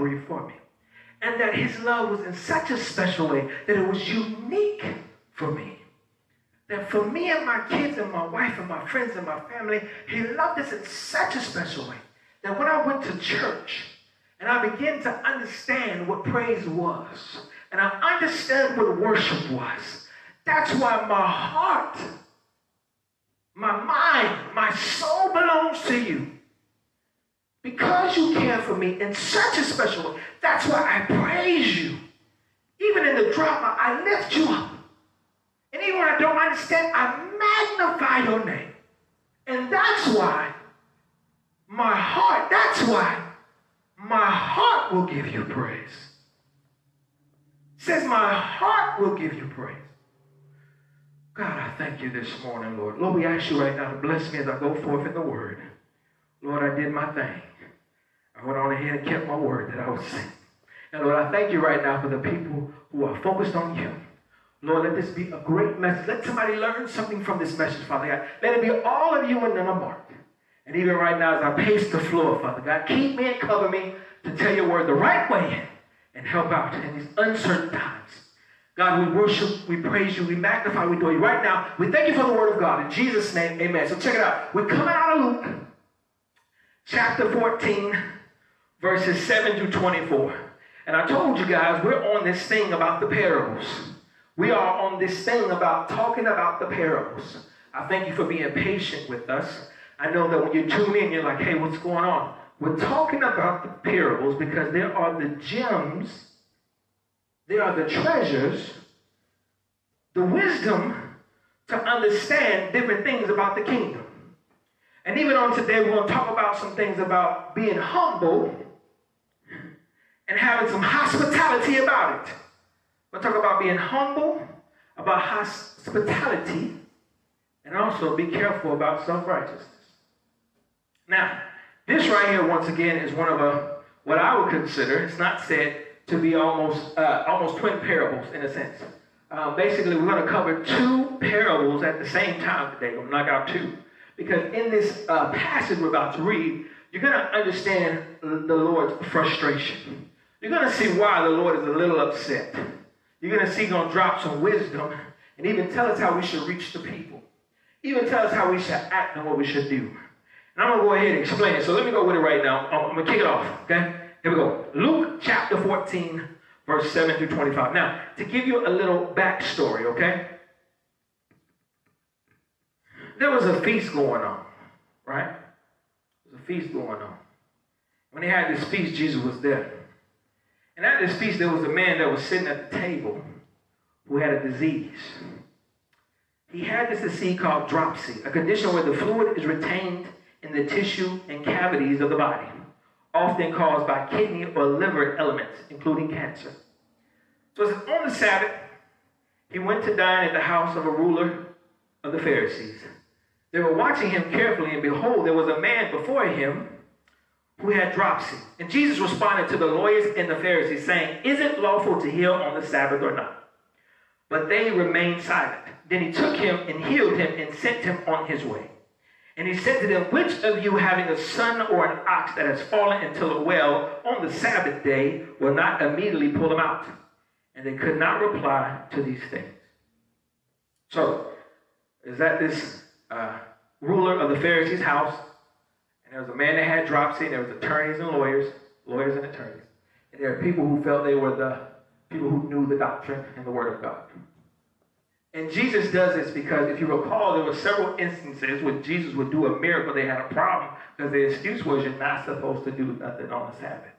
For me. And that his love was in such a special way that it was unique for me. That for me and my kids and my wife and my friends and my family, he loved us in such a special way that when I went to church and I began to understand what praise was, and I understand what worship was, that's why my heart, my mind, my soul belongs to you. Because you care for me in such a special way, that's why I praise you. Even in the drama, I lift you up. And even when I don't understand, I magnify your name. And that's why my heart, that's why my heart will give you praise. It says my heart will give you praise. God, I thank you this morning, Lord. Lord, we ask you right now to bless me as I go forth in the word. Lord, I did my thing. I went on ahead and kept my word that I was saying. And Lord, I thank you right now for the people who are focused on you. Lord, let this be a great message. Let somebody learn something from this message, Father God. Let it be all of you and none of Mark. And even right now, as I pace the floor, Father God, keep me and cover me to tell your word the right way and help out in these uncertain times. God, we worship, we praise you, we magnify, we adore you. Right now, we thank you for the word of God. In Jesus' name, amen. So check it out. We're coming out of Luke, chapter 14, verses 7 through 24. And I told you guys, we're on this thing about the parables. We are on this thing about talking about the parables. I thank you for being patient with us. I know that when you tune in, you're like, hey, what's going on? We're talking about the parables because there are the gems, there are the treasures, the wisdom to understand different things about the kingdom. And even on today, we're going to talk about some things about being humble and having some hospitality about it. We'll talk about being humble, about hospitality, and also be careful about self righteousness. Now, this right here, once again, is one of a what I would consider, it's not said to be almost uh, almost twin parables in a sense. Uh, basically, we're going to cover two parables at the same time today. To knock out two. Because in this uh, passage we're about to read, you're going to understand the Lord's frustration. You're going to see why the Lord is a little upset. You're going to see going to drop some wisdom and even tell us how we should reach the people. Even tell us how we should act and what we should do. And I'm going to go ahead and explain it. So let me go with it right now. I'm going to kick it off, okay? Here we go. Luke chapter 14, verse 7 through 25. Now, to give you a little backstory, okay? There was a feast going on, right? There was a feast going on. When they had this feast, Jesus was there. And at this feast, there was a man that was sitting at the table who had a disease. He had this disease called dropsy, a condition where the fluid is retained in the tissue and cavities of the body, often caused by kidney or liver elements, including cancer. So on the Sabbath, he went to dine at the house of a ruler of the Pharisees. They were watching him carefully, and behold, there was a man before him who had dropsy. And Jesus responded to the lawyers and the Pharisees, saying, Is it lawful to heal on the Sabbath or not? But they remained silent. Then he took him and healed him and sent him on his way. And he said to them, Which of you having a son or an ox that has fallen into a well on the Sabbath day will not immediately pull him out? And they could not reply to these things. So, is that this uh, ruler of the Pharisees' house and there was a man that had dropsy, and there was attorneys and lawyers, lawyers and attorneys. And there are people who felt they were the people who knew the doctrine and the word of God. And Jesus does this because if you recall, there were several instances where Jesus would do a miracle, they had a problem because the excuse was you're not supposed to do nothing on the Sabbath.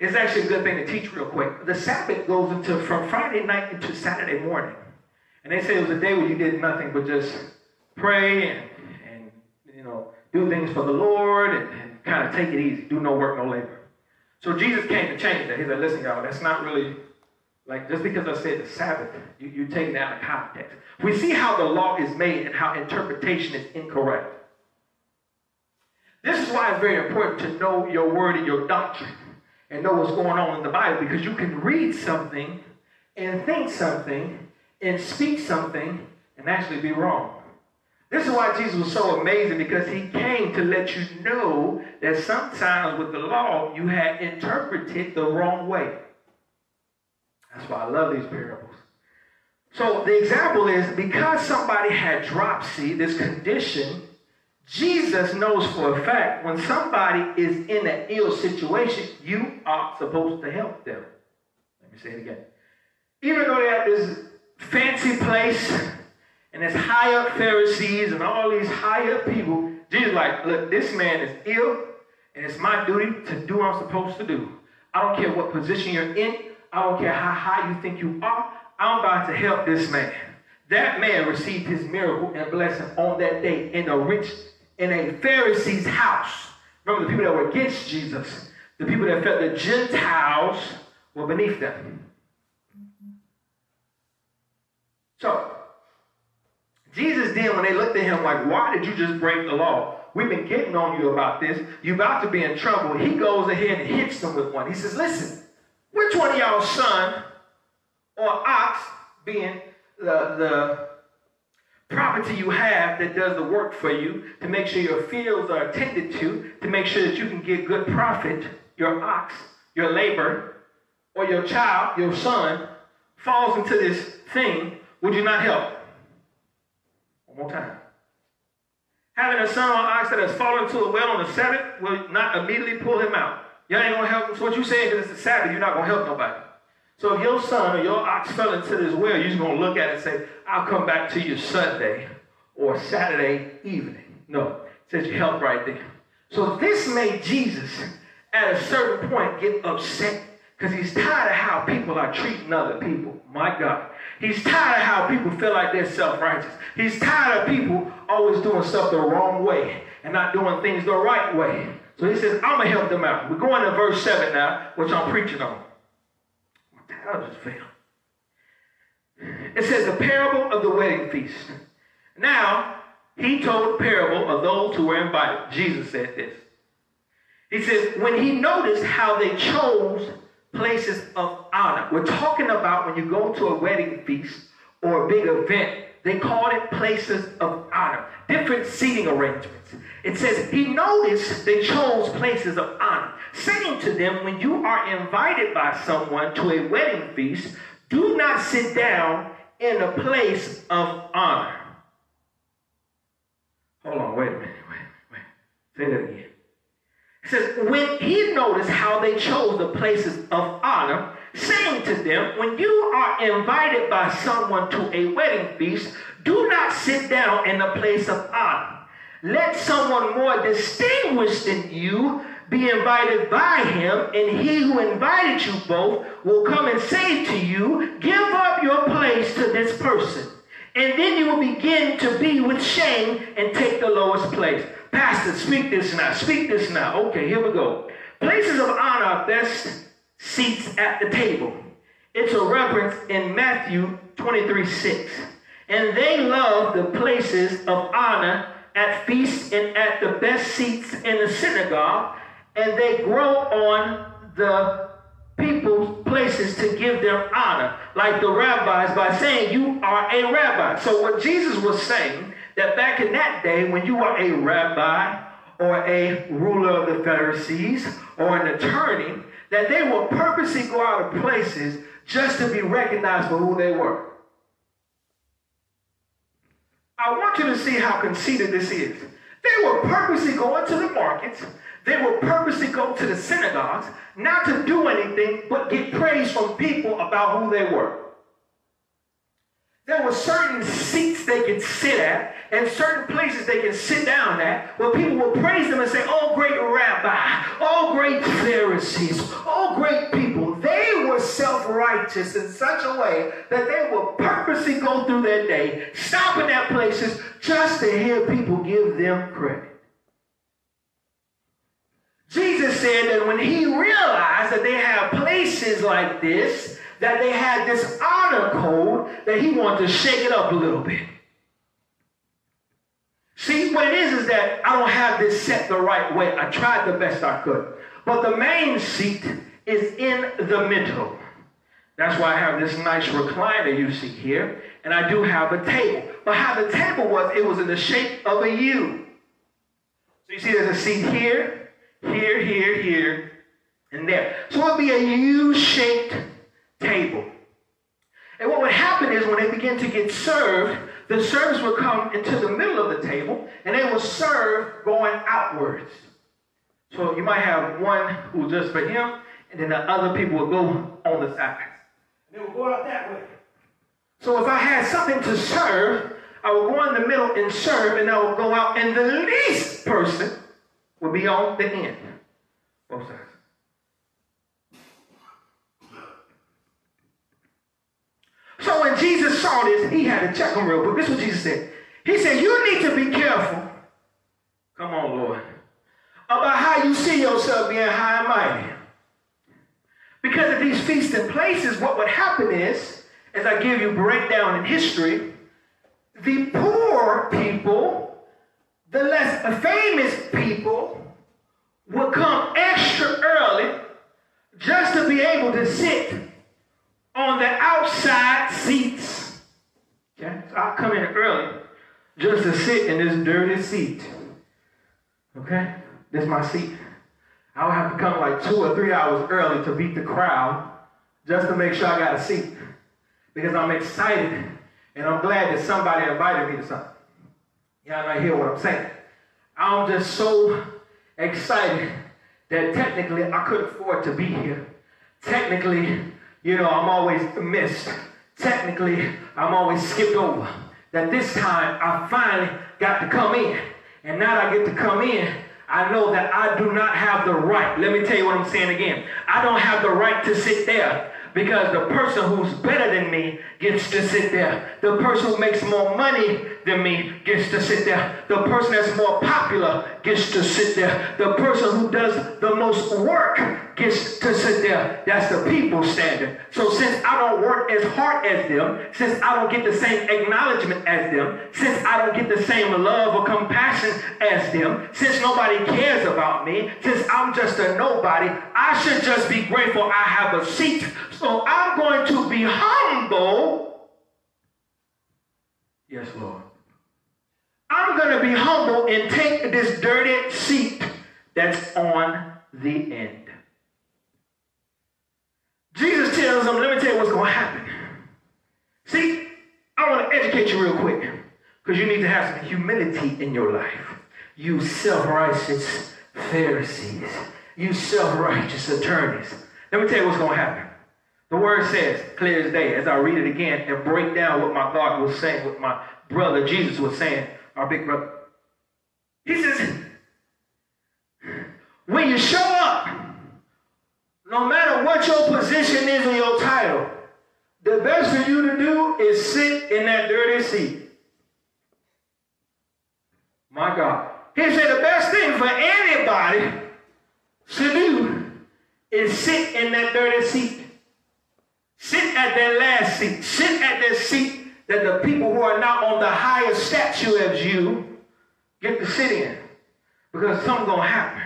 It's actually a good thing to teach real quick. The Sabbath goes into from Friday night into Saturday morning. And they say it was a day where you did nothing but just pray and, do things for the Lord and, kind of take it easy, do no work, no labor. So Jesus came to change that. He said, listen, y'all, that's not really like just because I said the Sabbath, you, you take it out of context. We see how the law is made and how interpretation is incorrect. This is why it's very important to know your word and your doctrine and know what's going on in the Bible because you can read something and think something and speak something and actually be wrong. This is why Jesus was so amazing because he came to let you know that sometimes with the law you had interpreted the wrong way. That's why I love these parables. So the example is because somebody had dropsy, this condition, Jesus knows for a fact when somebody is in an ill situation, you are supposed to help them. Let me say it again. Even though they have this fancy place and there's high up Pharisees and all these high up people, Jesus like, look, this man is ill, and it's my duty to do what I'm supposed to do. I don't care what position you're in. I don't care how high you think you are. I'm about to help this man. That man received his miracle and blessing on that day in a rich, in a Pharisee's house. Remember the people that were against Jesus, the people that felt the Gentiles were beneath them. So, Jesus did when they looked at him like, why did you just break the law? We've been getting on you about this. You're about to be in trouble. He goes ahead and hits them with one. He says, listen, which one of y'all son or ox, being the, the property you have that does the work for you to make sure your fields are attended to, to make sure that you can get good profit, your ox, your labor, or your child, your son, falls into this thing, would you not help? One more time. Having a son or ox that has fallen into a well on the Sabbath will not immediately pull him out. Y'all ain't gonna help. So what you saying is it's the Sabbath, you're not gonna help nobody. So if your son or your ox fell into this well, you're just gonna look at it and say, I'll come back to you Sunday or Saturday evening. No, it says you help right there. So this made Jesus at a certain point get upset because he's tired of how people are treating other people. My God. He's tired of how people feel like they're self-righteous. He's tired of people always doing stuff the wrong way and not doing things the right way. So he says, I'm going to help them out. We're going to verse 7 now, which I'm preaching on. What the just failed? It says, the parable of the wedding feast. Now, he told the parable of those who were invited. Jesus said this. He says, when he noticed how they chose places of honor. We're talking about when you go to a wedding feast or a big event, they call it places of honor, different seating arrangements. It says, He noticed they chose places of honor, saying to them, When you are invited by someone to a wedding feast, do not sit down in a place of honor. Hold on, wait a minute, wait, wait. Say that again. It says, when he noticed how they chose the places of honor, saying to them, when you are invited by someone to a wedding feast, do not sit down in the place of honor. Let someone more distinguished than you be invited by him, and he who invited you both will come and say to you, Give up your place to this person. And then you will begin to be with shame and take the lowest place. Pastor, speak this now. Speak this now. Okay, here we go. Places of honor are best seats at the table. It's a reference in Matthew 23 6. And they love the places of honor at feasts and at the best seats in the synagogue, and they grow on the people's places to give them honor, like the rabbis, by saying, You are a rabbi. So, what Jesus was saying that back in that day, when you were a rabbi or a ruler of the Pharisees or an attorney, that they will purposely go out of places just to be recognized for who they were. I want you to see how conceited this is. They will purposely go into the markets. They will purposely go to the synagogues, not to do anything but get praise from people about who they were. There were certain seats they could sit at and certain places they could sit down at where people would praise them and say, Oh, great rabbi, oh, great Pharisees, oh, great people. They were self righteous in such a way that they would purposely go through their day, stopping at places just to hear people give them credit. Jesus said that when he realized that they have places like this, that they had this honor code that he wanted to shake it up a little bit. See, what it is is that I don't have this set the right way. I tried the best I could. But the main seat is in the middle. That's why I have this nice recliner you see here. And I do have a table. But how the table was, it was in the shape of a U. So you see there's a seat here, here, here, here, and there. So it would be a U-shaped table. And what would happen is when they begin to get served, the servers would come into the middle of the table and they would serve going outwards. So you might have one who just for him, and then the other people will go on the sides. And they will go out that way. So if I had something to serve, I would go in the middle and serve, and I would go out, and the least person would be on the end. Both sides. When Jesus saw this, he had to check him real quick. This is what Jesus said. He said, You need to be careful. Come on, Lord. About how you see yourself being high and mighty. Because of these feasting places, what would happen is, as I give you breakdown in history, the poor people, the less famous people, would come extra early just to be able to sit on the outside seats. Okay? So I'll come in early just to sit in this dirty seat. Okay? This is my seat. I would have to come like two or three hours early to beat the crowd just to make sure I got a seat. Because I'm excited and I'm glad that somebody invited me to something. Y'all might hear what I'm saying. I'm just so excited that technically I could afford to be here. Technically, you know, I'm always missed. Technically, I'm always skipped over. That this time I finally got to come in. And now I get to come in, I know that I do not have the right. Let me tell you what I'm saying again. I don't have the right to sit there because the person who's better than me gets to sit there. The person who makes more money than me gets to sit there. The person that's more popular gets to sit there. The person who does the most work gets to sit there. That's the people standard. So since I don't work as hard as them, since I don't get the same acknowledgement as them, since I don't get the same love or compassion as them, since nobody cares about me, since I'm just a nobody, I should just be grateful I have a seat. So I'm going to be humble. Yes, Lord. I'm going to be humble and take this dirty seat that's on the end. Jesus tells them, let me tell you what's going to happen. See, I want to educate you real quick because you need to have some humility in your life. You self righteous Pharisees, you self righteous attorneys. Let me tell you what's going to happen. The word says, clear as day, as I read it again and break down what my God was saying, what my brother Jesus was saying our big brother. He says, when you show up, no matter what your position is or your title, the best for you to do is sit in that dirty seat. My God. He said the best thing for anybody to do is sit in that dirty seat. Sit at that last seat. Sit at that seat that the people who are not on the higher statue as you get to sit in. Because something's going to happen.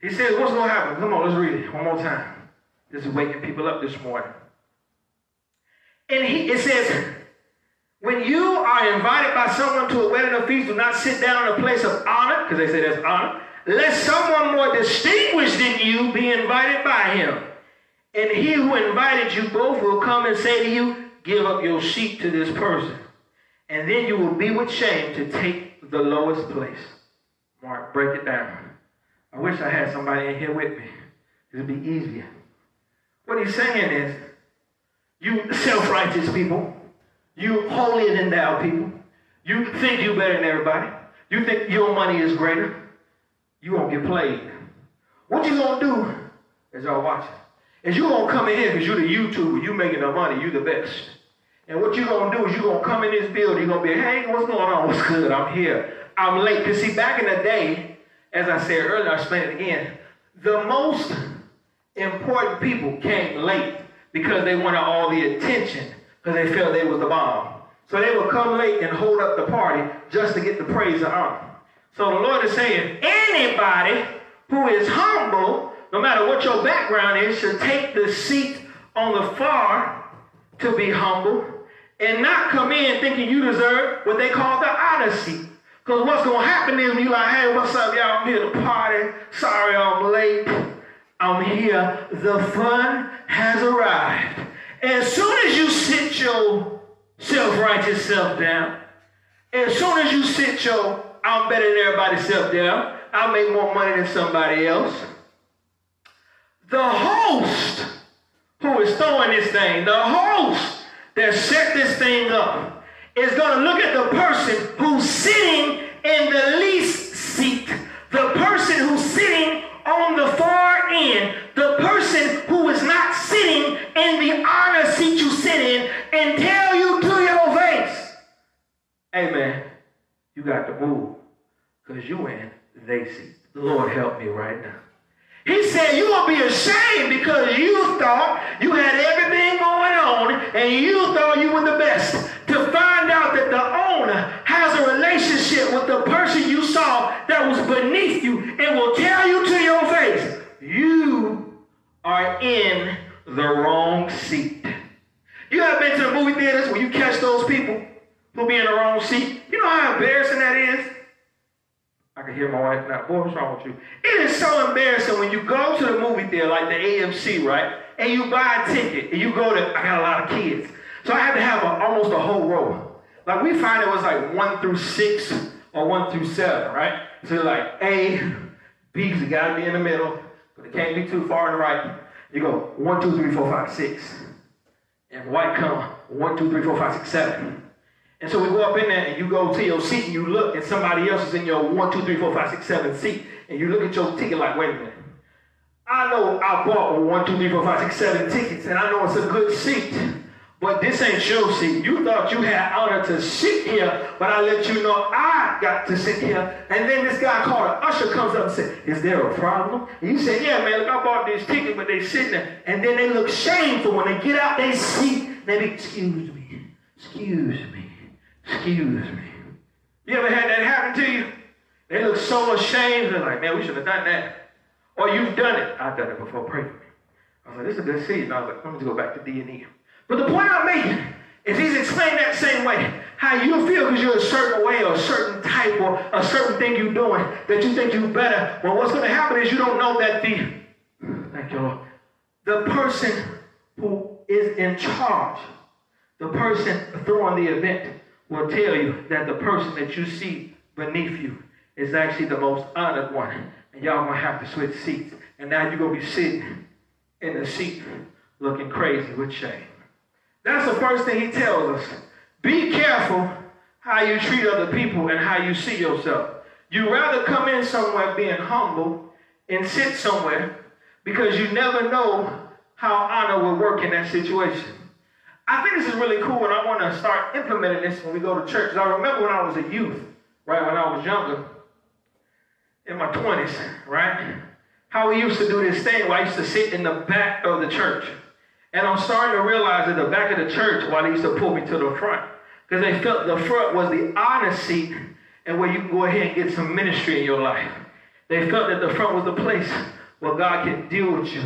He says, what's going to happen? Come on, let's read it one more time. This is waking people up this morning. And he, it says, when you are invited by someone to a wedding or feast, do not sit down in a place of honor, because they say that's honor, lest someone more distinguished than you be invited by him. And he who invited you both will come and say to you, give up your sheep to this person. And then you will be with shame to take the lowest place. Mark, break it down. I wish I had somebody in here with me. It'd be easier. What he's saying is, you self-righteous people, you holier than thou people, you think you're better than everybody, you think your money is greater, you won't get played. What you gonna do as y'all watching? Is you gonna come in here because you're the YouTuber, you making the money, you the best. And what you're going to do is you're going to come in this building, you're going to be, hey, what's going on? What's good? I'm here. I'm late. Because see, back in the day, as I said earlier, I'll explain it again, the most important people came late because they wanted all the attention because they felt they was the bomb. So they would come late and hold up the party just to get the praise and honor. So the Lord is saying, anybody who is humble, no matter what your background is, should take the seat on the far to be humble and not come in thinking you deserve what they call the odyssey. Because what's going to happen is you like, hey, what's up, y'all? I'm here to party. Sorry I'm late. I'm here. The fun has arrived. As soon as you sit your self-righteous self down, as soon as you sit your I'm better than everybody self down, I make more money than somebody else. The host who is throwing this thing, the host that set this thing up, is going to look at the person who's sitting in the least seat, the person who's sitting on the far end, the person who is not sitting in the honor seat you sit in, and tell you to your face, hey you got to move because you in they seat. Lord help me right now. He said, going to be ashamed because you thought you had everything going on and you thought you were the best. To find out that the owner has a relationship with the person you saw that was beneath you and will tell you to your face, You are in the wrong seat. You ever been to the movie theaters where you catch those people who be in the wrong seat? You know how embarrassing that is? I can hear my wife now. Boy, what's wrong with you? It is so embarrassing when you go to the movie theater, like the AMC, right? And you buy a ticket, and you go to, I got a lot of kids. So I had to have a, almost a whole row. Like we find it was like one through six or one through seven, right? So like A, B's it gotta be in the middle, but it can't be too far to the right. You go one, two, three, four, five, six. And white come one, two, three, four, five, six, seven. And so we go up in there and you go to your seat and you look and somebody else is in your one, two, three, four, five, six, seven seat. And you look at your ticket like, wait a minute. I know I bought one, two, three, four, five, six, seven tickets and I know it's a good seat. But this ain't your seat. You thought you had honor to sit here, but I let you know I got to sit here. And then this guy called an usher comes up and says, Is there a problem? And you say, Yeah, man, look, I bought this ticket, but they sitting there. And then they look shameful when they get out their seat. They be, excuse me, excuse me. Excuse me. You ever had that happen to you? They look so ashamed. They're like, man, we should have done that. Or you've done it. I've done it before. Pray for me. I was like, this is a good season. I was like, let me go back to D and E. But the point I'm making is he's explaining that same way. How you feel because you're a certain way or a certain type or a certain thing you're doing that you think you're better. Well, what's going to happen is you don't know that the, thank you, Lord, the person who is in charge, the person throwing the event, will tell you that the person that you see beneath you is actually the most honored one. And y'all gonna have to switch seats. And now you're gonna be sitting in the seat looking crazy with shame. That's the first thing he tells us. Be careful how you treat other people and how you see yourself. You rather come in somewhere being humble and sit somewhere because you never know how honor will work in that situation. I think this is really cool, and I want to start implementing this when we go to church. I remember when I was a youth, right, when I was younger, in my 20s, right, how we used to do this thing where I used to sit in the back of the church. And I'm starting to realize that the back of the church, why they used to pull me to the front, because they felt the front was the honor seat and where you can go ahead and get some ministry in your life. They felt that the front was the place where God can deal with you.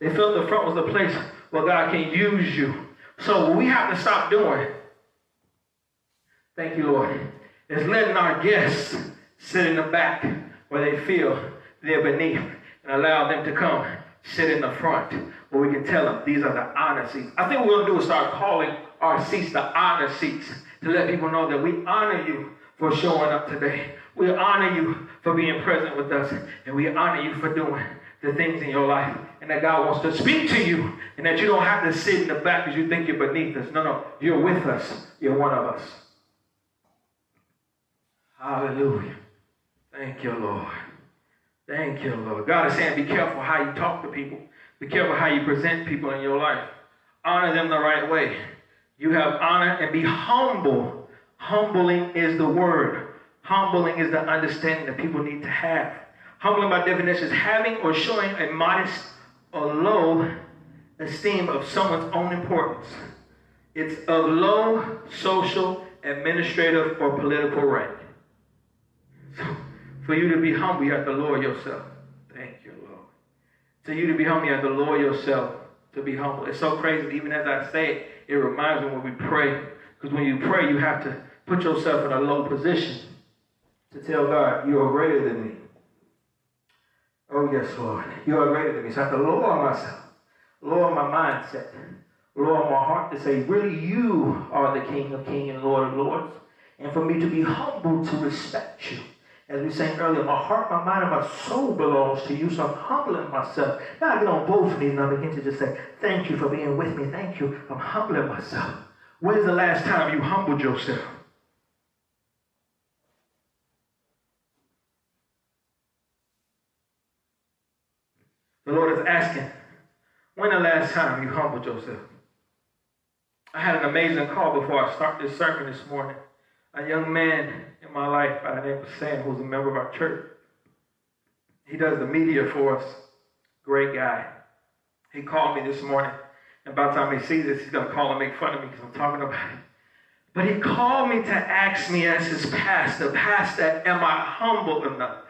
They felt the front was the place where God can use you. So we have to stop doing, thank you, Lord, is letting our guests sit in the back where they feel they're beneath and allow them to come sit in the front where we can tell them these are the honor seats. I think what we're going to do is start calling our seats the honor seats to let people know that we honor you for showing up today. We honor you for being present with us, and we honor you for doing the things in your life and that God wants to speak to you and that you don't have to sit in the back because you think you're beneath us. No, no, you're with us. You're one of us. Hallelujah. Thank you, Lord. Thank you, Lord. God is saying, be careful how you talk to people. Be careful how you present people in your life. Honor them the right way. You have honor and be humble. Humbling is the word. Humbling is the understanding that people need to have. Humbling by definition is having or showing a modest or low esteem of someone's own importance. It's of low social, administrative, or political rank. So, for you to be humble, you have to lower yourself. Thank you, Lord. So you to be humble, you have to lower yourself to be humble. It's so crazy. Even as I say it, it reminds me when we pray. Because when you pray, you have to put yourself in a low position to tell God, you are greater than me. Oh, yes, Lord. You are greater than me. So I have to lower myself, lower my mindset, lower my heart to say, really, you are the King of kings and Lord of lords. And for me to be humble to respect you. As we sang earlier, my heart, my mind, and my soul belongs to you, so I'm humbling myself. Now I get on both knees and I begin to just say, Thank you for being with me. Thank you. I'm humbling myself. When's the last time you humbled yourself? The Lord is asking, when the last time you humbled yourself? I had an amazing call before I start this sermon this morning. A young man in my life by the name of Sam, who's a member of our church. He does the media for us. Great guy. He called me this morning. And by the time he sees this, he's going to call and make fun of me because I'm talking about it. But he called me to ask me as his pastor, Pastor, am I humble enough?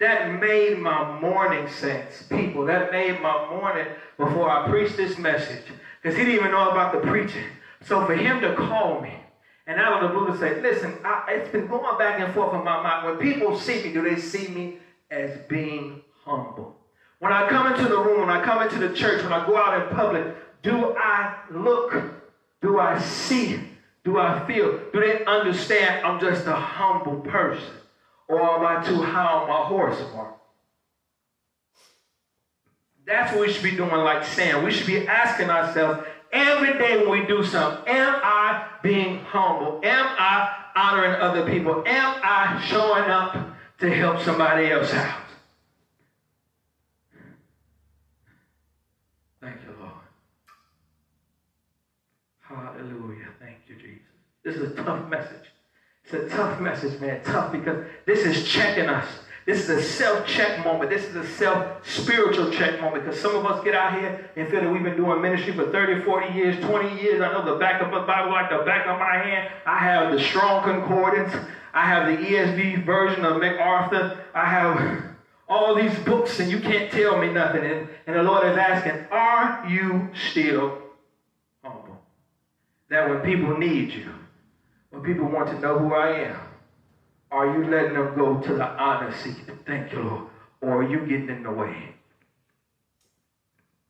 That made my morning sense, people. That made my morning before I preached this message. Because he didn't even know about the preaching. So for him to call me and out of the blue to say, listen, I, it's been going back and forth in my mind. When people see me, do they see me as being humble? When I come into the room, when I come into the church, when I go out in public, do I look? Do I see? Do I feel? Do they understand I'm just a humble person? Or am I too high on my horse? That's what we should be doing like Sam. We should be asking ourselves every day when we do something, am I being humble? Am I honoring other people? Am I showing up to help somebody else out? Thank you, Lord. Hallelujah. Thank you, Jesus. This is a tough message. It's a tough message, man. Tough because this is checking us. This is a self-check moment. This is a self-spiritual check moment because some of us get out here and feel that we've been doing ministry for 30, 40 years, 20 years. I know the back of my Bible like the back of my hand. I have the Strong Concordance. I have the ESV version of MacArthur. I have all these books and you can't tell me nothing. And, and the Lord is asking, are you still humble? That when people need you, when people want to know who I am, are you letting them go to the honor seat? Thank you, Lord. Or are you getting in the way?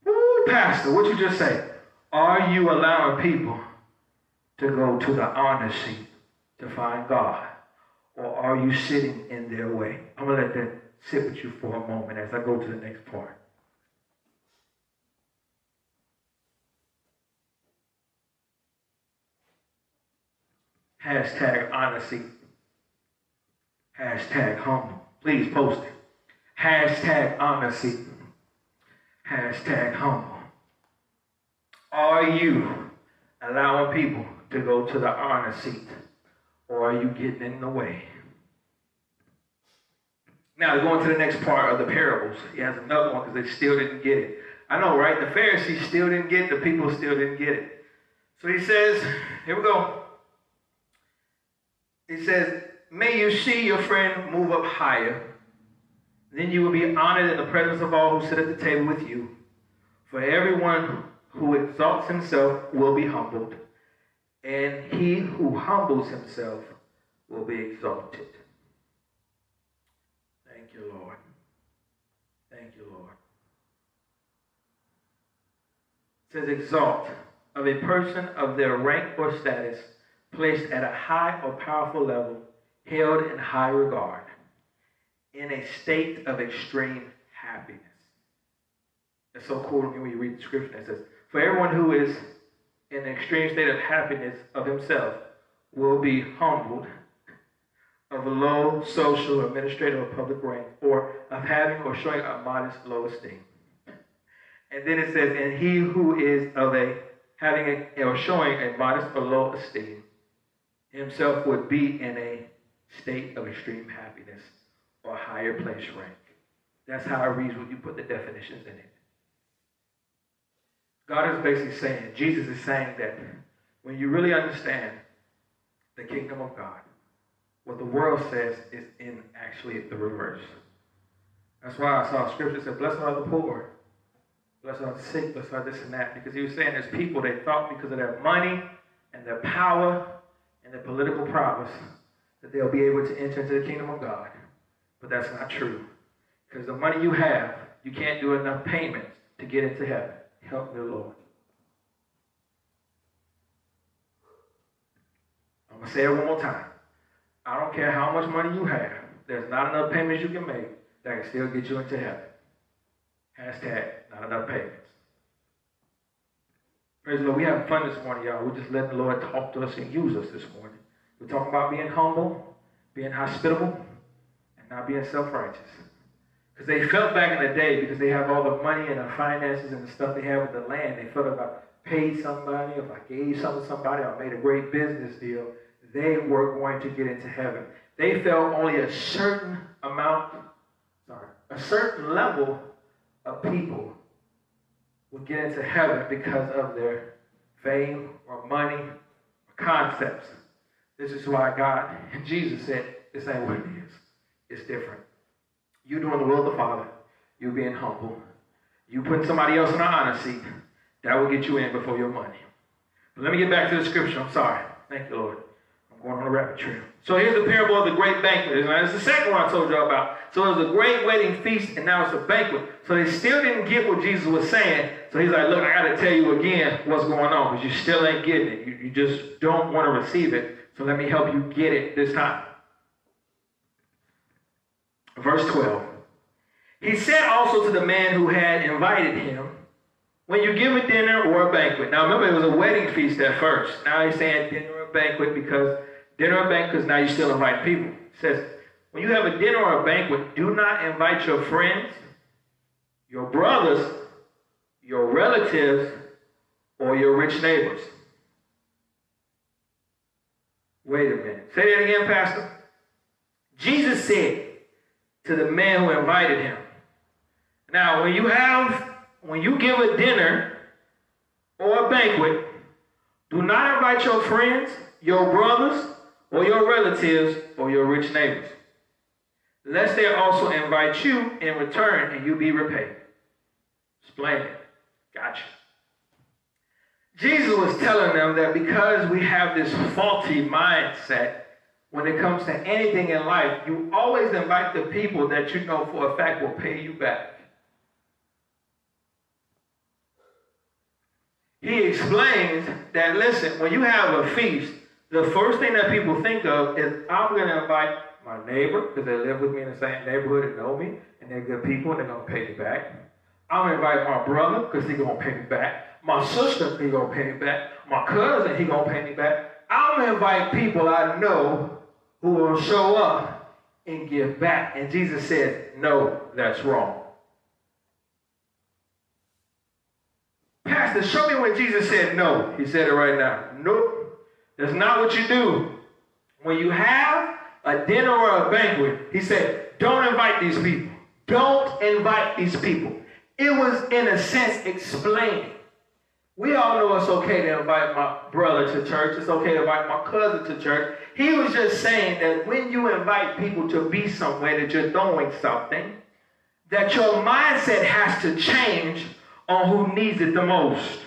Ooh, Pastor, what you just say? Are you allowing people to go to the honor seat to find God? Or are you sitting in their way? I'm going to let that sit with you for a moment as I go to the next part. Hashtag honesty. Hashtag humble. Please post it. Hashtag honesty. Hashtag humble. Are you allowing people to go to the honor seat? Or are you getting in the way? Now, going to the next part of the parables. He has another one because they still didn't get it. I know, right? The Pharisees still didn't get it. The people still didn't get it. So he says, here we go. He says, May you see your friend move up higher. Then you will be honored in the presence of all who sit at the table with you. For everyone who exalts himself will be humbled, and he who humbles himself will be exalted. Thank you, Lord. Thank you, Lord. It says, exalt of a person of their rank or status placed at a high or powerful level, held in high regard, in a state of extreme happiness. It's so cool when you read the scripture. It says, For everyone who is in an extreme state of happiness of himself will be humbled of a low social, administrative, or public rank, or of having or showing a modest low esteem. And then it says, and he who is of a having a, or showing a modest or low esteem himself would be in a state of extreme happiness or higher place rank. That's how it reads when you put the definitions in it. God is basically saying, Jesus is saying that when you really understand the kingdom of God, what the world says is in actually the reverse. That's why I saw scripture said, Blessed are the poor blessed are the sick, bless our this and that. Because he was saying there's people they thought because of their money and their power and their political promise that they'll be able to enter into the kingdom of God. But that's not true. Because the money you have, you can't do enough payments to get into heaven. Help me, Lord. I'm going to say it one more time. I don't care how much money you have. There's not enough payments you can make that can still get you into heaven. Hashtag not enough payments. Praise the Lord. We having fun this morning, y'all. We're just letting the Lord talk to us and use us this morning. We're talking about being humble, being hospitable, and not being self-righteous. Because they felt back in the day, because they have all the money and the finances and the stuff they have with the land, they felt if I paid somebody, if I gave something to somebody, I made a great business deal, they were going to get into heaven. They felt only a certain amount, sorry, a certain level of people would get into heaven because of their fame or money or concepts. This is why God and Jesus said, this ain't what it is. It's different. You doing the will of the Father, you being humble, you putting somebody else in an honor seat, that will get you in before your money. But let me get back to the scripture. I'm sorry. Thank you, Lord. I'm going on a rabbit trail. So here's the parable of the great banquet. And it's the second one I told y'all about. So it was a great wedding feast, and now it's a banquet. So they still didn't get what Jesus was saying. So he's like, look, I got to tell you again what's going on because you still ain't getting it. You, you just don't want to receive it. So let me help you get it this time. Verse 12. He said also to the man who had invited him, when you give a dinner or a banquet. Now remember, it was a wedding feast at first. Now he's saying dinner or banquet because dinner or banquet because now you still invite people. It says, when you have a dinner or a banquet, do not invite your friends, your brothers, your relatives, or your rich neighbors. Wait a minute. Say that again, Pastor. Jesus said to the man who invited him. Now, when you have, when you give a dinner or a banquet, do not invite your friends, your brothers, or your relatives, or your rich neighbors, lest they also invite you in return and you be repaid. Explain it. Gotcha. Jesus was telling them that because we have this faulty mindset when it comes to anything in life, you always invite the people that you know for a fact will pay you back. He explains that, listen, when you have a feast, the first thing that people think of is I'm going to invite my neighbor because they live with me in the same neighborhood and know me, and they're good people and they're to pay me back. I'm to invite my brother because he's to pay me back. My sister, he gonna pay me back. My cousin, he gonna pay me back. I'm gonna invite people I know who will show up and give back. And Jesus says, no, that's wrong. Pastor, show me when Jesus said no. He said it right now. Nope. That's not what you do. When you have a dinner or a banquet, he said, don't invite these people. Don't invite these people. It was, in a sense, explaining we all know it's okay to invite my brother to church. It's okay to invite my cousin to church. He was just saying that when you invite people to be somewhere that you're doing something, that your mindset has to change on who needs it the most.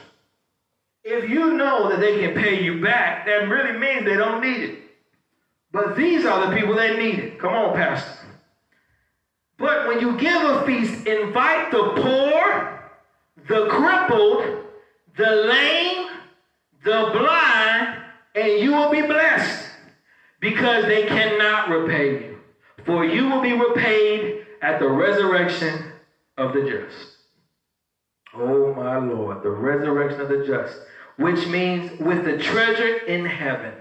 If you know that they can pay you back, that really means they don't need it. But these are the people that need it. Come on, Pastor. But when you give a feast, invite the poor, the crippled, the lame, the blind, and you will be blessed because they cannot repay you. For you will be repaid at the resurrection of the just. Oh my Lord, the resurrection of the just, which means with the treasure in heaven.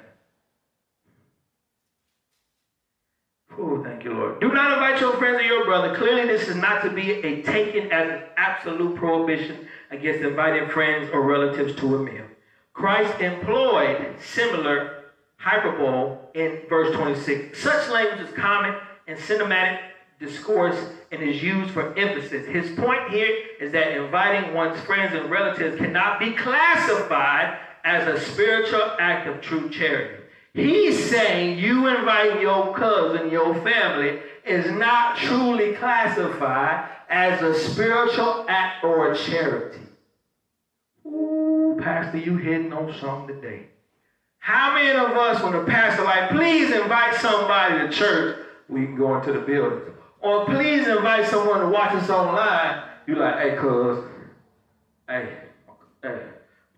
Oh, thank you, Lord. Do not invite your friends or your brother. Clearly, this is not to be a taken as an absolute prohibition against inviting friends or relatives to a meal. Christ employed similar hyperbole in verse 26. Such language is common in Semitic discourse and is used for emphasis. His point here is that inviting one's friends and relatives cannot be classified as a spiritual act of true charity. He's saying you invite your cousin, your family, is not truly classified as a spiritual act or a charity. Ooh, Pastor, you hitting on something today. How many of us, when the pastor like, please invite somebody to church, we can go into the building. Or please invite someone to watch us online. You like, hey, cuz, hey, hey,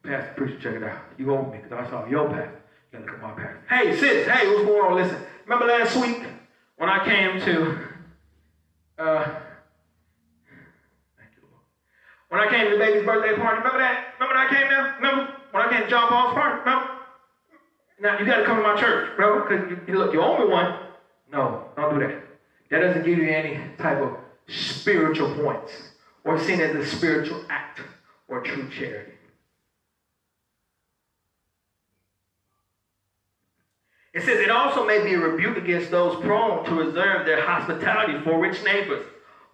pastor, preacher, check it out. You owe me because I saw your pastor. Gotta look at my pastor. Hey, sis, hey, what's going on? Listen, remember last week when I came to, uh, when I came to the baby's birthday party, remember that? Remember I came there? Remember when I came to John Paul's party? Remember? Now you got to come to my church, bro, because you, you, look, you me one. No, don't do that. That doesn't give you any type of spiritual points or seen as a spiritual act or true charity. It says it also may be a rebuke against those prone to reserve their hospitality for rich neighbors,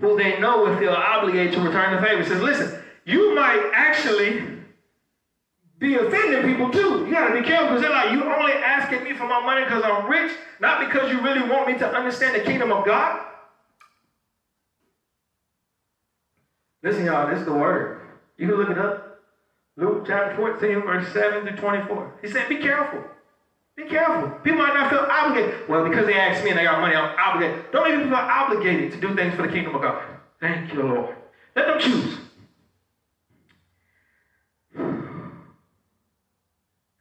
who they know will feel obligated to return the favor. It says, listen, you might actually be offending people too. You gotta be careful because they're like, you're only asking me for my money because I'm rich, not because you really want me to understand the kingdom of God. Listen, y'all, this is the word. You can look it up. Luke chapter 14, verse 7 to 24. He said, be careful. Be careful. People might not feel obligated. Well, because they asked me and they got money, I'm obligated. Don't even feel obligated to do things for the kingdom of God. Thank you, Lord. Let them choose.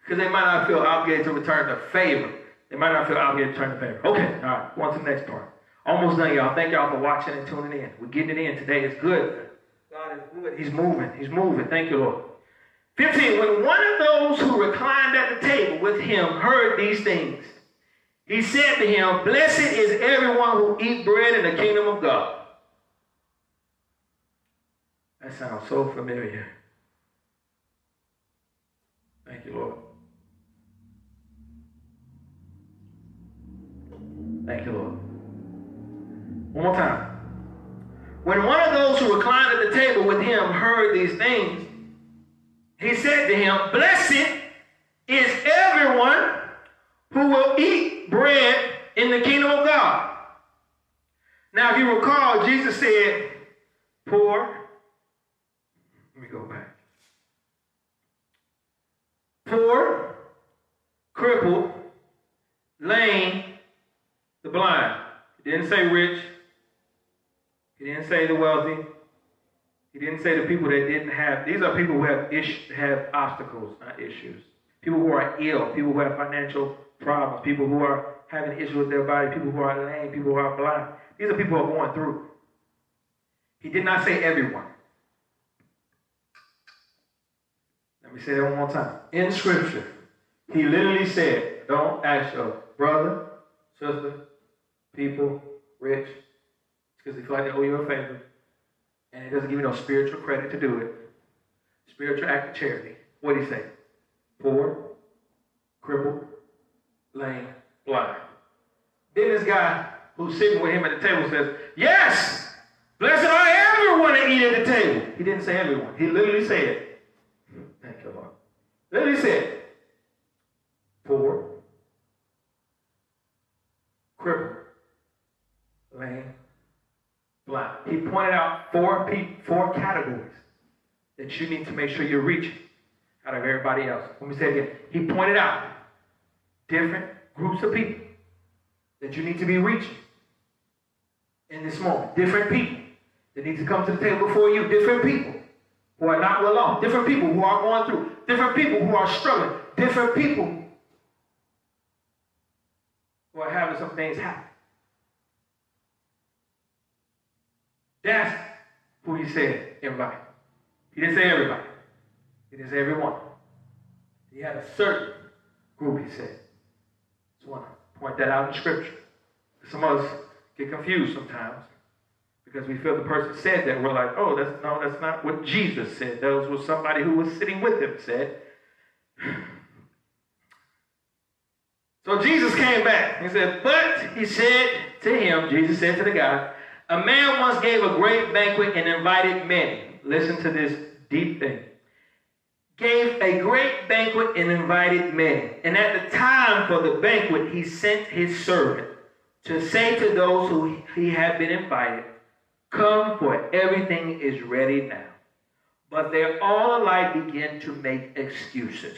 Because they might not feel obligated to return the favor. They might not feel obligated to return the favor. Okay, all right, on to the next part. Almost done, y'all. Thank y'all for watching and tuning in. We're getting it in today. It's good. God is good. He's moving. He's moving. Thank you, Lord. 15. When one of those who reclined at the table with him heard these things, he said to him, Blessed is everyone who eat bread in the kingdom of God. That sounds so familiar. Thank you, Lord. Thank you, Lord. One more time. When one of those who reclined at the table with him heard these things, he said to him, Blessed is everyone who will eat bread in the kingdom of God. Now, if you recall, Jesus said, Poor. Let me go back. Poor, crippled, lame, the blind. He didn't say rich. He didn't say the wealthy. He didn't say the people that didn't have. These are people who have ish, have obstacles, not issues. People who are ill. People who have financial problems. People who are having issues with their body. People who are lame. People who are blind. These are people who are going through. He did not say everyone. Let me say that one more time. In Scripture, he literally said, "Don't ask your brother, sister, people, rich, because they feel like they owe you a favor and it doesn't give you no spiritual credit to do it. Spiritual act of charity. What did he say? Poor, crippled, lame, blind. Then this guy who's sitting with him at the table says, Yes, blessed are everyone that eat at the table. He didn't say everyone. He literally said, Thank you, Lord. Literally said, Poor, crippled, lame, blind. He pointed out four, four categories that you need to make sure you're reaching out of everybody else. Let me say it again. He pointed out different groups of people that you need to be reaching in this moment. Different people that need to come to the table before you. Different people who are not well off. Different people who are going through. Different people who are struggling. Different people who are having some things happen. That's who he said everybody. He didn't say everybody. He didn't say everyone. He had a certain group, he said. Just want to point that out in Scripture. Some of us get confused sometimes because we feel the person said that. We're like, oh, that's no, that's not what Jesus said. That was somebody who was sitting with him said. So Jesus came back. He said, but he said to him, Jesus said to the guy, a man once gave a great banquet and invited many. Listen to this deep thing. Gave a great banquet and invited many. And at the time for the banquet, he sent his servant to say to those who he had been invited, Come, for everything is ready now. But they all alike began to make excuses.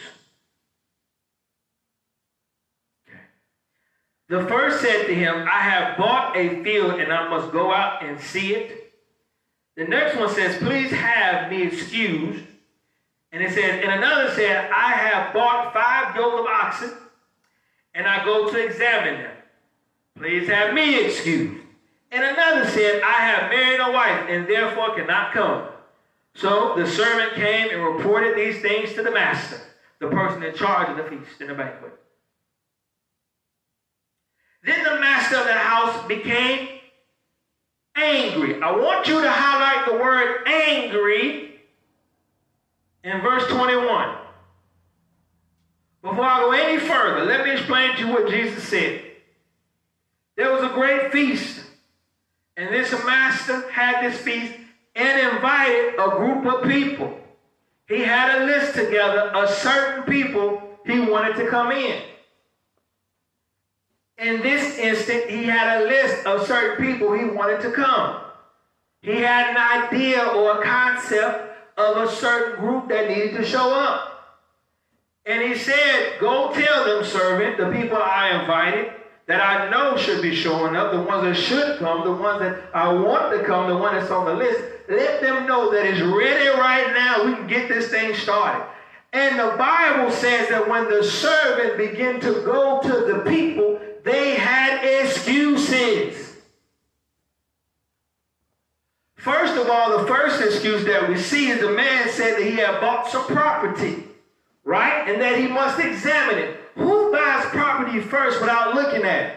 The first said to him, I have bought a field and I must go out and see it. The next one says, Please have me excused. And it says, and another said, I have bought five yoke of oxen and I go to examine them. Please have me excused. And another said, I have married a wife and therefore cannot come. So the servant came and reported these things to the master, the person in charge of the feast and the banquet. Then the master of the house became angry. I want you to highlight the word angry in verse 21. Before I go any further, let me explain to you what Jesus said. There was a great feast, and this master had this feast and invited a group of people. He had a list together of certain people he wanted to come in. In this instant, he had a list of certain people he wanted to come. He had an idea or a concept of a certain group that needed to show up. And he said, Go tell them, servant, the people I invited, that I know should be showing up, the ones that should come, the ones that I want to come, the one that's on the list, let them know that it's ready right now. We can get this thing started. And the Bible says that when the servant began to go to the people, they had excuses. First of all, the first excuse that we see is the man said that he had bought some property, right? And that he must examine it. Who buys property first without looking at it?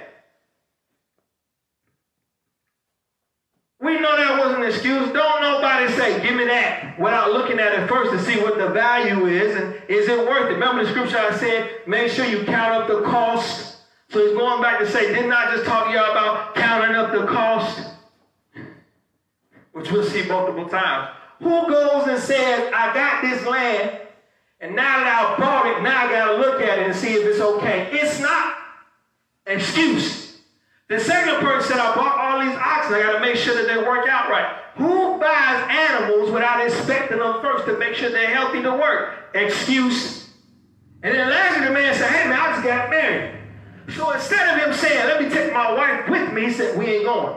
We know that wasn't an excuse. Don't nobody say, give me that, without looking at it first to see what the value is and is it worth it. Remember the scripture I said, make sure you count up the cost. So he's going back to say, didn't I just talk to y'all about counting up the cost? Which we'll see multiple times. Who goes and says, I got this land and now that I've bought it, now I got to look at it and see if it's okay. It's not excuse. The second person said, I bought all these oxen. I got to make sure that they work out right. Who buys animals without inspecting them first to make sure they're healthy to work? Excuse. And then lastly, the man said, hey, man, I just got married. So instead of him saying, let me take my wife with me, he said, we ain't going.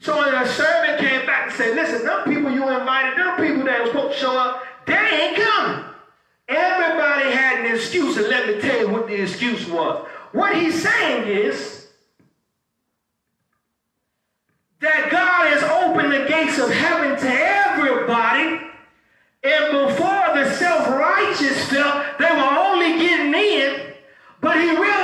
So when the servant came back and said, listen, them people you invited, them people that were supposed to show up, they ain't coming. Everybody had an excuse, and let me tell you what the excuse was. What he's saying is that God has opened the gates of heaven to everybody, and before the self-righteous felt they were only getting in, but he realized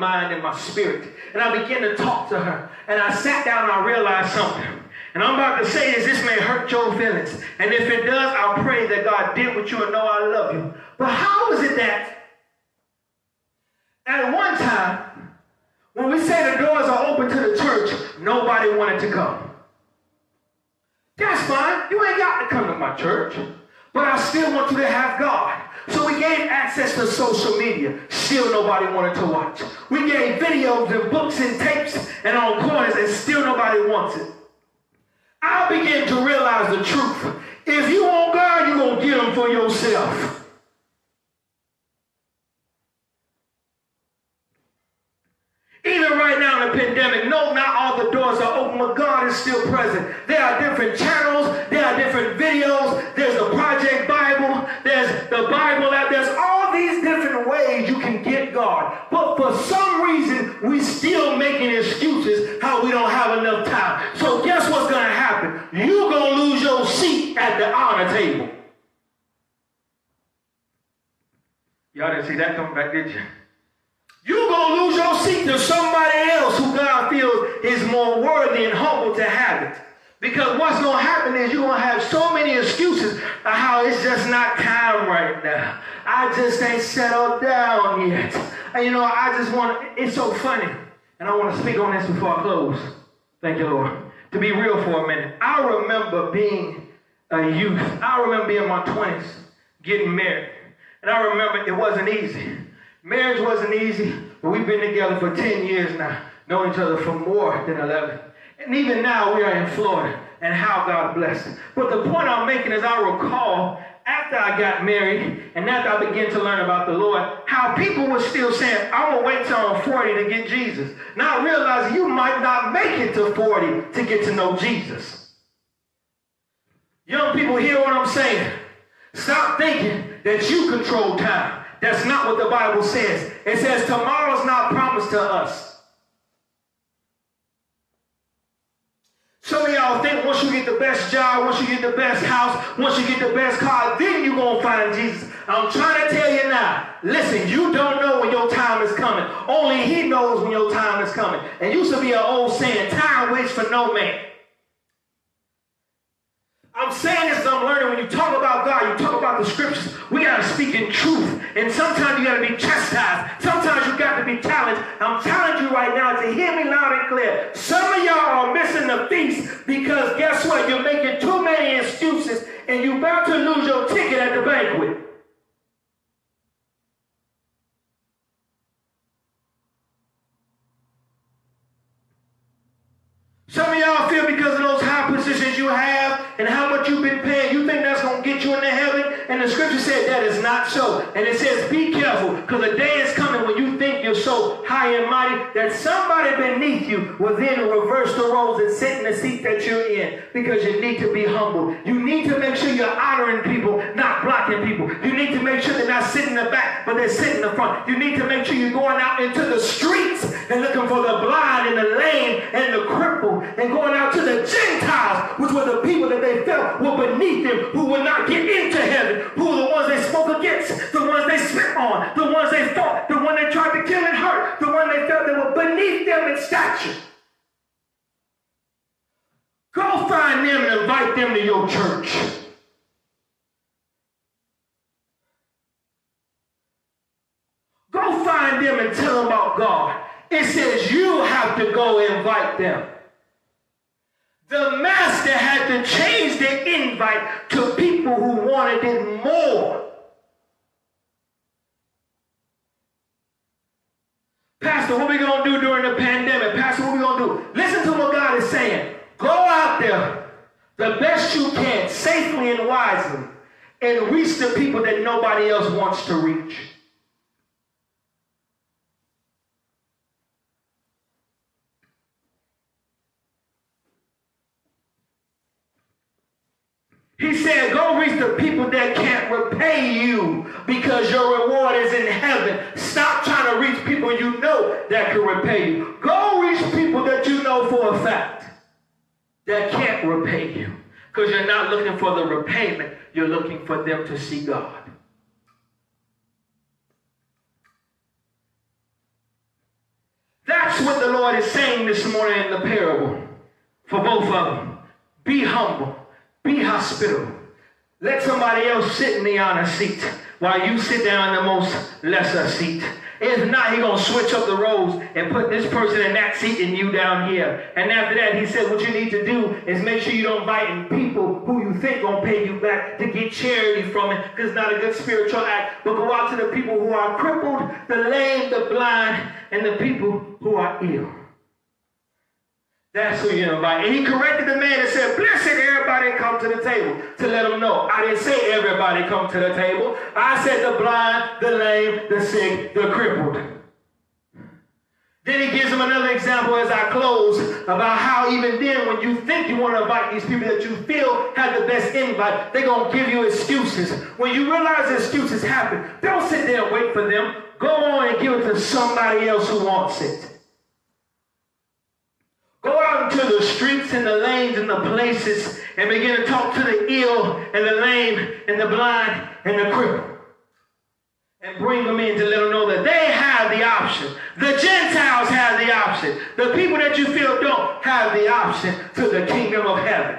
mind and my spirit. And I began to talk to her. And I sat down and I realized something. And I'm about to say this, this may hurt your feelings. And if it does, I'll pray that God did with you and know I love you. But how is it that at one time, when we say the doors are open to the church, nobody wanted to come? That's fine. You ain't got to come to my church. But I still want you to have God. So we gave access to social media. Still nobody wanted to watch. We gave videos and books and tapes and on corners and still nobody wants it. I began to realize the truth. If you want God, you're going to get him for yourself. Even right now in the pandemic, no, not all the doors are open, but God is still present. There are different channels, there are different videos, there's the Project the Bible app, there's all these different ways you can get God. But for some reason, we still making excuses how we don't have enough time. So guess what's going to happen? You're going to lose your seat at the honor table. Y'all didn't see that coming back, did you? You're going to lose your seat to somebody else who God feels is more worthy and humble to have it. Because what's going to happen is you're going to have so many excuses of how it's just not time right now. I just ain't settled down yet. And you know, I just want, it's so funny. And I want to speak on this before I close. Thank you, Lord. To be real for a minute, I remember being a youth. I remember being in my 20s, getting married. And I remember it wasn't easy. Marriage wasn't easy, but we've been together for 10 years now, knowing each other for more than 11. And even now we are in Florida and how God blessed. But the point I'm making is I recall after I got married and after I began to learn about the Lord, how people were still saying, I'm going to wait till I'm 40 to get Jesus. Now realizing you might not make it to 40 to get to know Jesus. Young people hear what I'm saying. Stop thinking that you control time. That's not what the Bible says. It says tomorrow's not promised to us. Some of y'all think once you get the best job, once you get the best house, once you get the best car, then you're going to find Jesus. I'm trying to tell you now. Listen, you don't know when your time is coming. Only he knows when your time is coming. And used to be an old saying, time waits for no man. I'm saying this I'm learning when you talk about God, you talk about the scriptures, we got to speak in truth. And sometimes you got to be chastised. Sometimes you got to be challenged. I'm challenging you right now to hear me loud and clear. Some of y'all are missing the feast because guess what? You're making too many excuses and you're about to lose your ticket at the banquet. Some of y'all feel because of those high positions you have and how much you've been paying, you think that's said that is not so. And it says, be careful, because the day is coming when you think you're so high and mighty that somebody beneath you will then reverse the roles and sit in the seat that you're in because you need to be humble. You need to make sure you're honoring people, not blocking people. You need to make sure they're not sitting in the back, but they're sitting in the front. You need to make sure you're going out into the streets and looking for the blind and the lame and the crippled and going out to the Gentiles, which were the people that they felt were beneath them, who would not get into heaven who are the ones they spoke against, the ones they spit on, the ones they fought, the one they tried to kill and hurt, the one they felt they were beneath them in stature. Go find them and invite them to your church. Go find them and tell them about God. It says you have to go invite them. The master had to change the invite to people who wanted it more. Pastor, what we going to do during the pandemic? Pastor, what we going to do? Listen to what God is saying. Go out there the best you can, safely and wisely, and reach the people that nobody else wants to reach. He said, go reach the people that can't you because your reward is in heaven. Stop trying to reach people you know that can repay you. Go reach people that you know for a fact that can't repay you. Because you're not looking for the repayment. You're looking for them to see God. That's what the Lord is saying this morning in the parable for both of them. Be humble. Be hospitable. Let somebody else sit in the honor seat while you sit down in the most lesser seat. If not, he gonna switch up the roles and put this person in that seat and you down here. And after that, he said, what you need to do is make sure you don't invite people who you think gonna pay you back to get charity from it, because it's not a good spiritual act. But go out to the people who are crippled, the lame, the blind, and the people who are ill. That's who you invite. And he corrected the man and said, Blessed everybody come to the table to let them know. I didn't say everybody come to the table. I said the blind, the lame, the sick, the crippled. Then he gives them another example as I close about how even then when you think you want to invite these people that you feel have the best invite, they're going to give you excuses. When you realize excuses happen, don't sit there and wait for them. Go on and give it to somebody else who wants it. Out into the streets and the lanes and the places and begin to talk to the ill and the lame and the blind and the crippled. And bring them in to let them know that they have the option. The Gentiles have the option. The people that you feel don't have the option to the kingdom of heaven.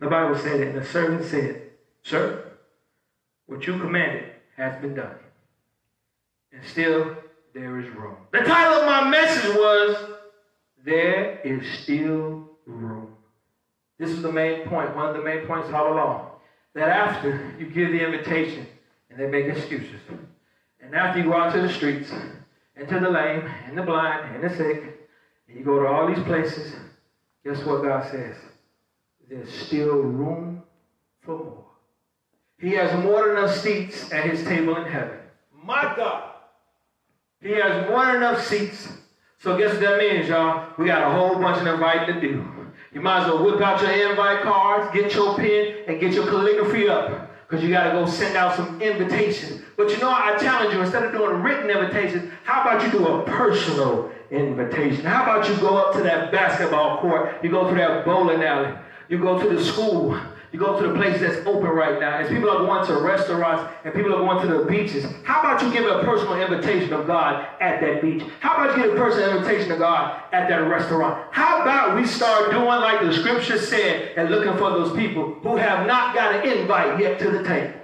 The Bible said it, and the servant said, Sir, what you commanded has been done. And still there is room. The title of my message was There is Still Room. This is the main point, one of the main points all along. That after you give the invitation and they make excuses, and after you go out to the streets and to the lame and the blind and the sick, and you go to all these places, guess what God says? There's still room for more. He has more than enough seats at his table in heaven. My God. He has more than enough seats. So guess what that means, y'all? We got a whole bunch of inviting to do. You might as well whip out your invite cards, get your pen, and get your calligraphy up. Because you got to go send out some invitations. But you know, I challenge you, instead of doing written invitations, how about you do a personal invitation? How about you go up to that basketball court, you go to that bowling alley, you go to the school. You go to the place that's open right now. As people are going to restaurants and people are going to the beaches, how about you give a personal invitation of God at that beach? How about you give a personal invitation of God at that restaurant? How about we start doing like the scripture said and looking for those people who have not got an invite yet to the table?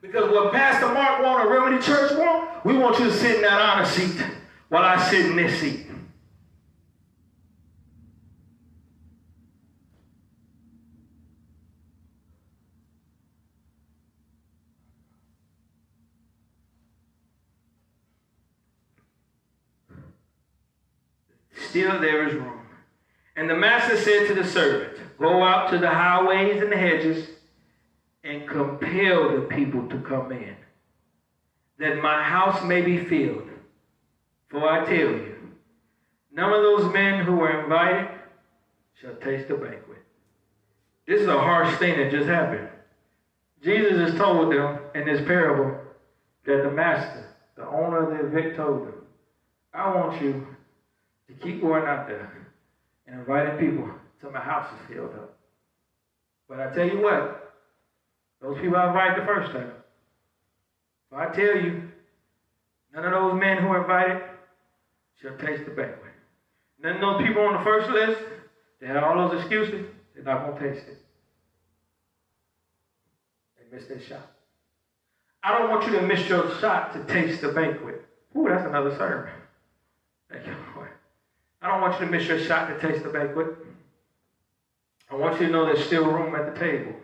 Because what Pastor Mark want or Remedy Church want, we want you to sit in that honor seat while I sit in this seat. Still there is room. And the master said to the servant, Go out to the highways and the hedges and compel the people to come in, that my house may be filled. For I tell you, none of those men who were invited shall taste the banquet. This is a harsh thing that just happened. Jesus has told them in this parable that the master, the owner of the event, told them, I want you to keep going out there and inviting people till my house is filled up. But I tell you what, those people I invited the first time, if I tell you, none of those men who are invited shall taste the banquet. None of those people on the first list, they had all those excuses, they're not going to taste it. They missed their shot. I don't want you to miss your shot to taste the banquet. Ooh, that's another sermon. Thank you. I don't want you to miss your shot to taste the banquet. I want you to know there's still room at the table.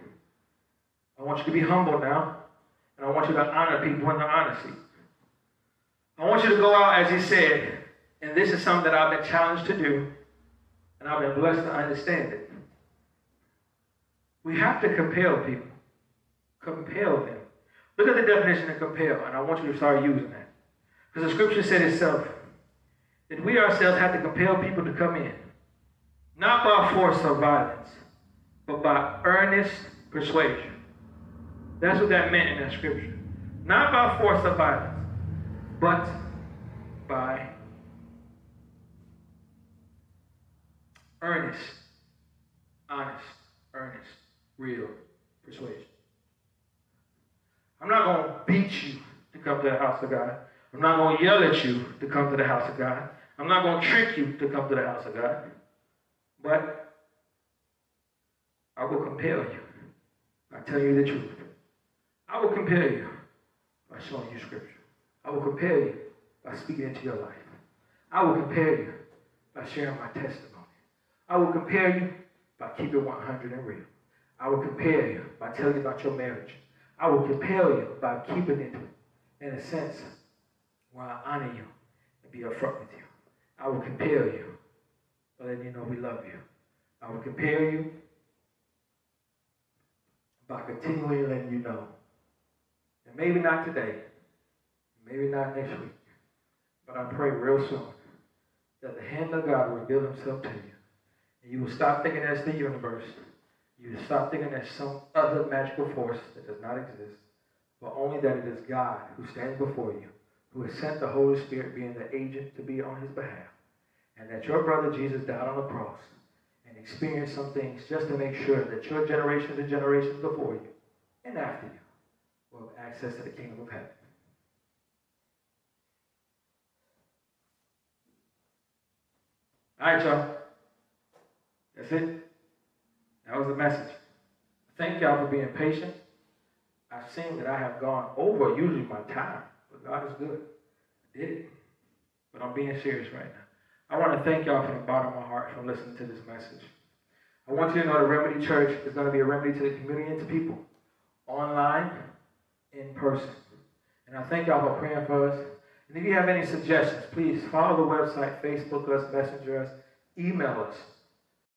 I want you to be humble now. And I want you to honor people in the honesty. I want you to go out, as he said, and this is something that I've been challenged to do, and I've been blessed to understand it. We have to compel people. Compel them. Look at the definition of compel, and I want you to start using that. Because the scripture said itself that we ourselves have to compel people to come in, not by force or violence, but by earnest persuasion. That's what that meant in that scripture. Not by force or violence, but by earnest, honest, earnest, real persuasion. I'm not going to beat you to come to the house of God. I'm not going to yell at you to come to the house of God. I'm not going to trick you to come to the house of God. But I will compel you by telling you the truth. I will compel you by showing you scripture. I will compel you by speaking into your life. I will compel you by sharing my testimony. I will compel you by keeping 100 and real. I will compel you by telling you about your marriage. I will compel you by keeping it in a sense where I honor you and be upfront with you. I will compel you by letting you know we love you. I will compel you by continually letting you know. And maybe not today, maybe not next week, but I pray real soon that the hand of God will reveal himself to you. And you will stop thinking that's the universe. You will stop thinking there's some other magical force that does not exist, but only that it is God who stands before you, who has sent the Holy Spirit being the agent to be on his behalf, and that your brother Jesus died on the cross and experienced some things just to make sure that your generations and generations before you and after you will have access to the kingdom of heaven. All right, y'all. That's it. That was the message. Thank y'all for being patient. I've seen that I have gone over usually my time, God is good. I did it. But I'm being serious right now. I want to thank y'all from the bottom of my heart for listening to this message. I want you to know the Remedy Church is going to be a remedy to the community and to people, online, in person. And I thank y'all for praying for us. And if you have any suggestions, please follow the website, Facebook us, messenger us, email us.